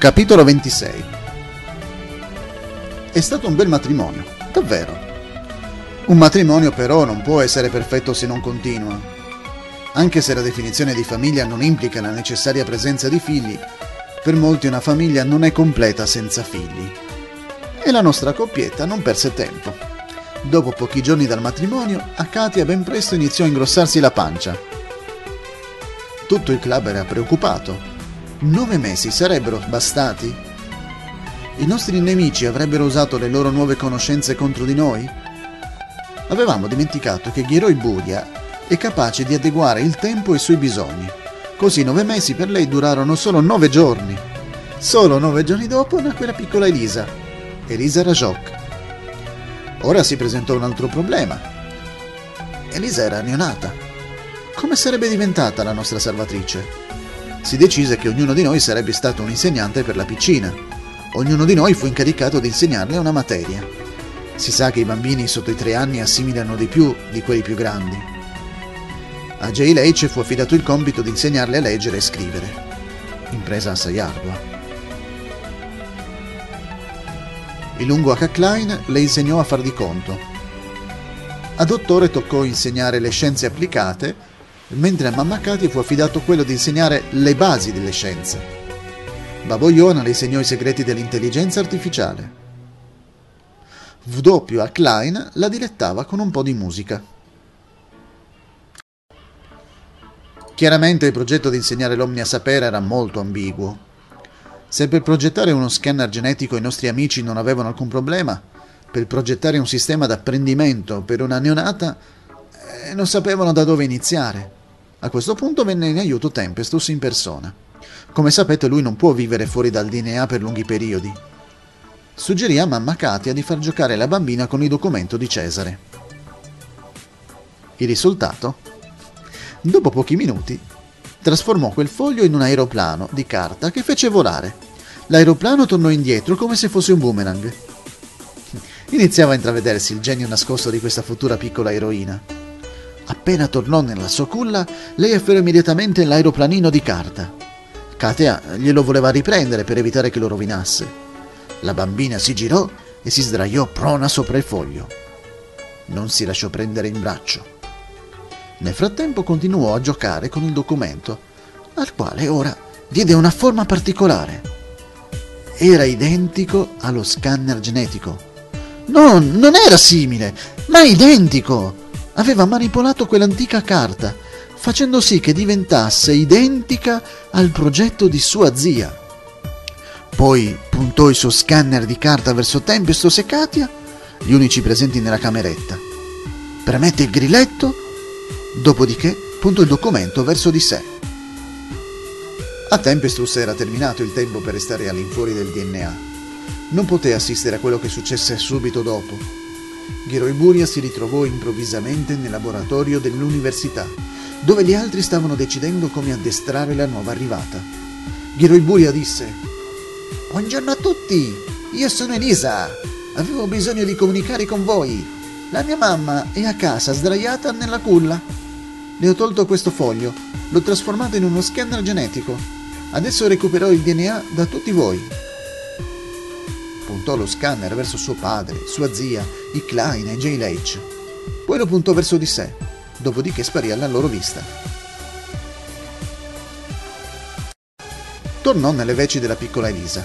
Capitolo 26 È stato un bel matrimonio, davvero. Un matrimonio però non può essere perfetto se non continua. Anche se la definizione di famiglia non implica la necessaria presenza di figli, per molti una famiglia non è completa senza figli. E la nostra coppietta non perse tempo. Dopo pochi giorni dal matrimonio, a Katia ben presto iniziò a ingrossarsi la pancia. Tutto il club era preoccupato Nove mesi sarebbero bastati? I nostri nemici avrebbero usato le loro nuove conoscenze contro di noi? Avevamo dimenticato che Ghiroi Buria è capace di adeguare il tempo ai suoi bisogni. Così nove mesi per lei durarono solo nove giorni. Solo nove giorni dopo nacque la piccola Elisa, Elisa Rajok. Ora si presentò un altro problema. Elisa era neonata. Come sarebbe diventata la nostra salvatrice? Si decise che ognuno di noi sarebbe stato un insegnante per la piccina. Ognuno di noi fu incaricato di insegnarle una materia. Si sa che i bambini sotto i tre anni assimilano di più di quelli più grandi. A Jay Leitch fu affidato il compito di insegnarle a leggere e scrivere. Impresa assai ardua. Il lungo H. Klein le insegnò a far di conto. A dottore toccò insegnare le scienze applicate mentre a Mamma Katia fu affidato quello di insegnare le basi delle scienze. Babo Iona le insegnò i segreti dell'intelligenza artificiale. W. a Klein la dilettava con un po' di musica. Chiaramente il progetto di insegnare l'Omnia Sapere era molto ambiguo. Se per progettare uno scanner genetico i nostri amici non avevano alcun problema, per progettare un sistema d'apprendimento per una neonata eh, non sapevano da dove iniziare. A questo punto venne in aiuto Tempestus in persona. Come sapete lui non può vivere fuori dal DNA per lunghi periodi. Suggerì a mamma Katia di far giocare la bambina con il documento di Cesare. Il risultato? Dopo pochi minuti trasformò quel foglio in un aeroplano di carta che fece volare. L'aeroplano tornò indietro come se fosse un boomerang. Iniziava a intravedersi il genio nascosto di questa futura piccola eroina. Appena tornò nella sua culla, lei afferrò immediatamente l'aeroplanino di carta. Katia glielo voleva riprendere per evitare che lo rovinasse. La bambina si girò e si sdraiò prona sopra il foglio. Non si lasciò prendere in braccio. Nel frattempo continuò a giocare con il documento, al quale ora diede una forma particolare. Era identico allo scanner genetico. No, non era simile, ma identico! Aveva manipolato quell'antica carta, facendo sì che diventasse identica al progetto di sua zia. Poi puntò il suo scanner di carta verso Tempestos e Katia, gli unici presenti nella cameretta. Premette il grilletto, dopodiché puntò il documento verso di sé. A Tempestus era terminato il tempo per restare all'infuori del DNA. Non poté assistere a quello che successe subito dopo, Ghiroiburia si ritrovò improvvisamente nel laboratorio dell'università, dove gli altri stavano decidendo come addestrare la nuova arrivata. Ghiroiburia disse: Buongiorno a tutti, io sono Elisa. Avevo bisogno di comunicare con voi. La mia mamma è a casa sdraiata nella culla. Le ho tolto questo foglio, l'ho trasformato in uno scanner genetico. Adesso recuperò il DNA da tutti voi puntò lo scanner verso suo padre, sua zia, i Klein e Jay Leitch. Poi lo puntò verso di sé, dopodiché sparì alla loro vista. Tornò nelle veci della piccola Elisa.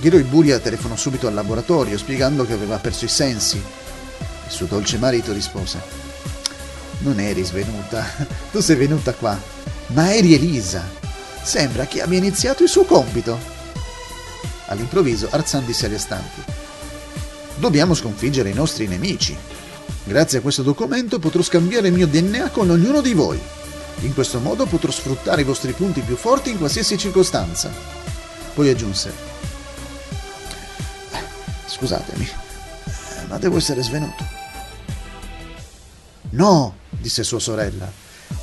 Ghiro Buria telefonò subito al laboratorio spiegando che aveva perso i sensi. Il suo dolce marito rispose: Non eri svenuta, tu sei venuta qua, ma eri Elisa. Sembra che abbia iniziato il suo compito. All'improvviso Arzan disse agli astanti Dobbiamo sconfiggere i nostri nemici. Grazie a questo documento potrò scambiare il mio DNA con ognuno di voi. In questo modo potrò sfruttare i vostri punti più forti in qualsiasi circostanza. Poi aggiunse Scusatemi, ma devo essere svenuto. No, disse sua sorella.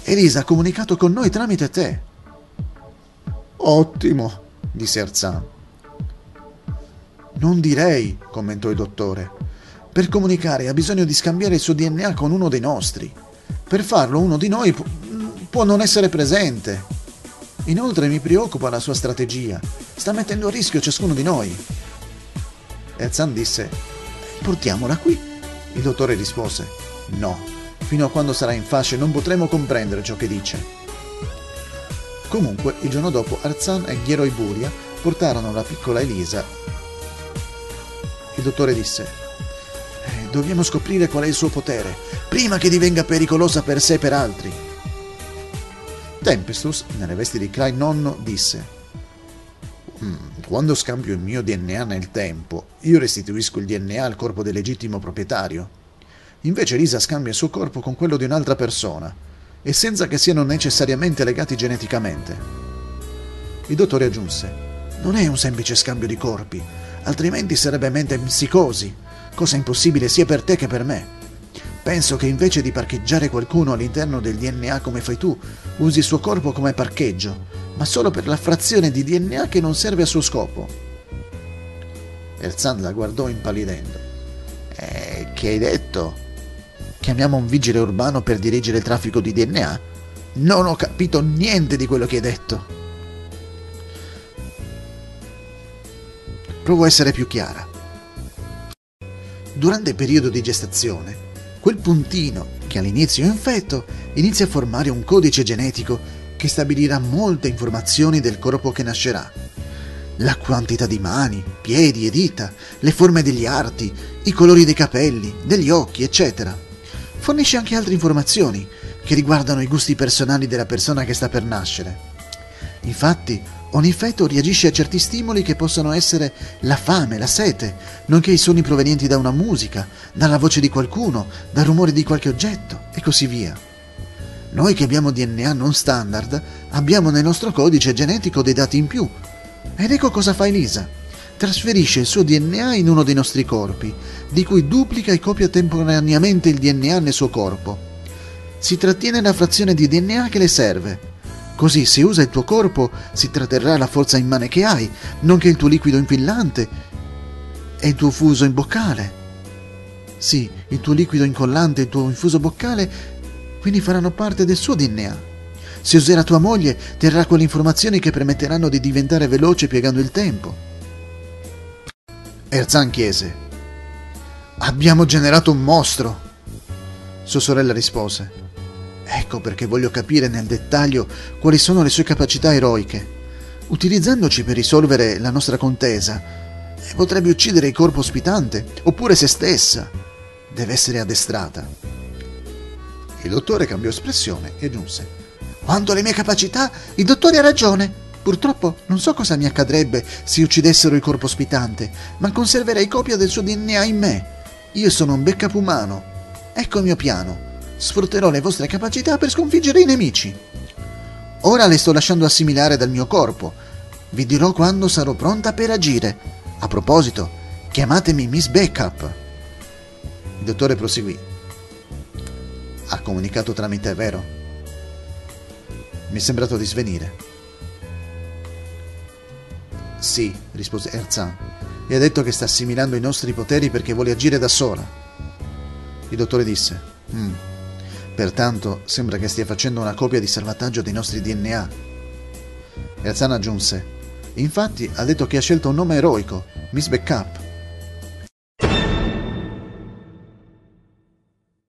Elisa ha comunicato con noi tramite te. Ottimo, disse Arzan. Non direi, commentò il dottore. Per comunicare ha bisogno di scambiare il suo DNA con uno dei nostri. Per farlo uno di noi pu- può non essere presente. Inoltre mi preoccupa la sua strategia. Sta mettendo a rischio ciascuno di noi. Erzan disse, portiamola qui. Il dottore rispose, no, fino a quando sarà in fasce non potremo comprendere ciò che dice. Comunque, il giorno dopo Arzan e Ghiero Iburia portarono la piccola Elisa. Il dottore disse, eh, dobbiamo scoprire qual è il suo potere, prima che divenga pericolosa per sé e per altri. Tempestus, nelle vesti di Klein nonno, disse mm, Quando scambio il mio DNA nel tempo, io restituisco il DNA al corpo del legittimo proprietario. Invece Lisa scambia il suo corpo con quello di un'altra persona, e senza che siano necessariamente legati geneticamente. Il dottore aggiunse Non è un semplice scambio di corpi, altrimenti sarebbe mente in psicosi, cosa impossibile sia per te che per me. Penso che invece di parcheggiare qualcuno all'interno del DNA come fai tu, usi il suo corpo come parcheggio, ma solo per la frazione di DNA che non serve al suo scopo. Erzan la guardò impallidendo. Eh, che hai detto? Chiamiamo un vigile urbano per dirigere il traffico di DNA? Non ho capito niente di quello che hai detto. Provo a essere più chiara. Durante il periodo di gestazione, Quel puntino, che all'inizio è un feto, inizia a formare un codice genetico che stabilirà molte informazioni del corpo che nascerà. La quantità di mani, piedi e dita, le forme degli arti, i colori dei capelli, degli occhi, eccetera. Fornisce anche altre informazioni che riguardano i gusti personali della persona che sta per nascere. Infatti, Ogni feto reagisce a certi stimoli che possono essere la fame, la sete, nonché i suoni provenienti da una musica, dalla voce di qualcuno, dal rumore di qualche oggetto e così via. Noi che abbiamo DNA non standard abbiamo nel nostro codice genetico dei dati in più. Ed ecco cosa fa Elisa. Trasferisce il suo DNA in uno dei nostri corpi, di cui duplica e copia temporaneamente il DNA nel suo corpo. Si trattiene la frazione di DNA che le serve Così se usa il tuo corpo si tratterrà la forza immane che hai, nonché il tuo liquido infillante e il tuo fuso in boccale. Sì, il tuo liquido incollante e il tuo infuso boccale quindi faranno parte del suo DNA. Se userà tua moglie, terrà quelle informazioni che permetteranno di diventare veloce piegando il tempo. Erzan chiese: Abbiamo generato un mostro. Sua sorella rispose: Ecco perché voglio capire nel dettaglio quali sono le sue capacità eroiche. Utilizzandoci per risolvere la nostra contesa, potrebbe uccidere il corpo ospitante, oppure se stessa. Deve essere addestrata. Il dottore cambiò espressione e aggiunse: Quanto alle mie capacità, il dottore ha ragione. Purtroppo non so cosa mi accadrebbe se uccidessero il corpo ospitante, ma conserverei copia del suo DNA in me. Io sono un backup umano. Ecco il mio piano sfrutterò le vostre capacità per sconfiggere i nemici. Ora le sto lasciando assimilare dal mio corpo. Vi dirò quando sarò pronta per agire. A proposito, chiamatemi Miss Backup. Il dottore proseguì. Ha comunicato tramite vero? Mi è sembrato di svenire. Sì, rispose Erzan, e ha detto che sta assimilando i nostri poteri perché vuole agire da sola. Il dottore disse: mm, Pertanto sembra che stia facendo una copia di salvataggio dei nostri DNA. Erzan aggiunse: Infatti ha detto che ha scelto un nome eroico, Miss Backup.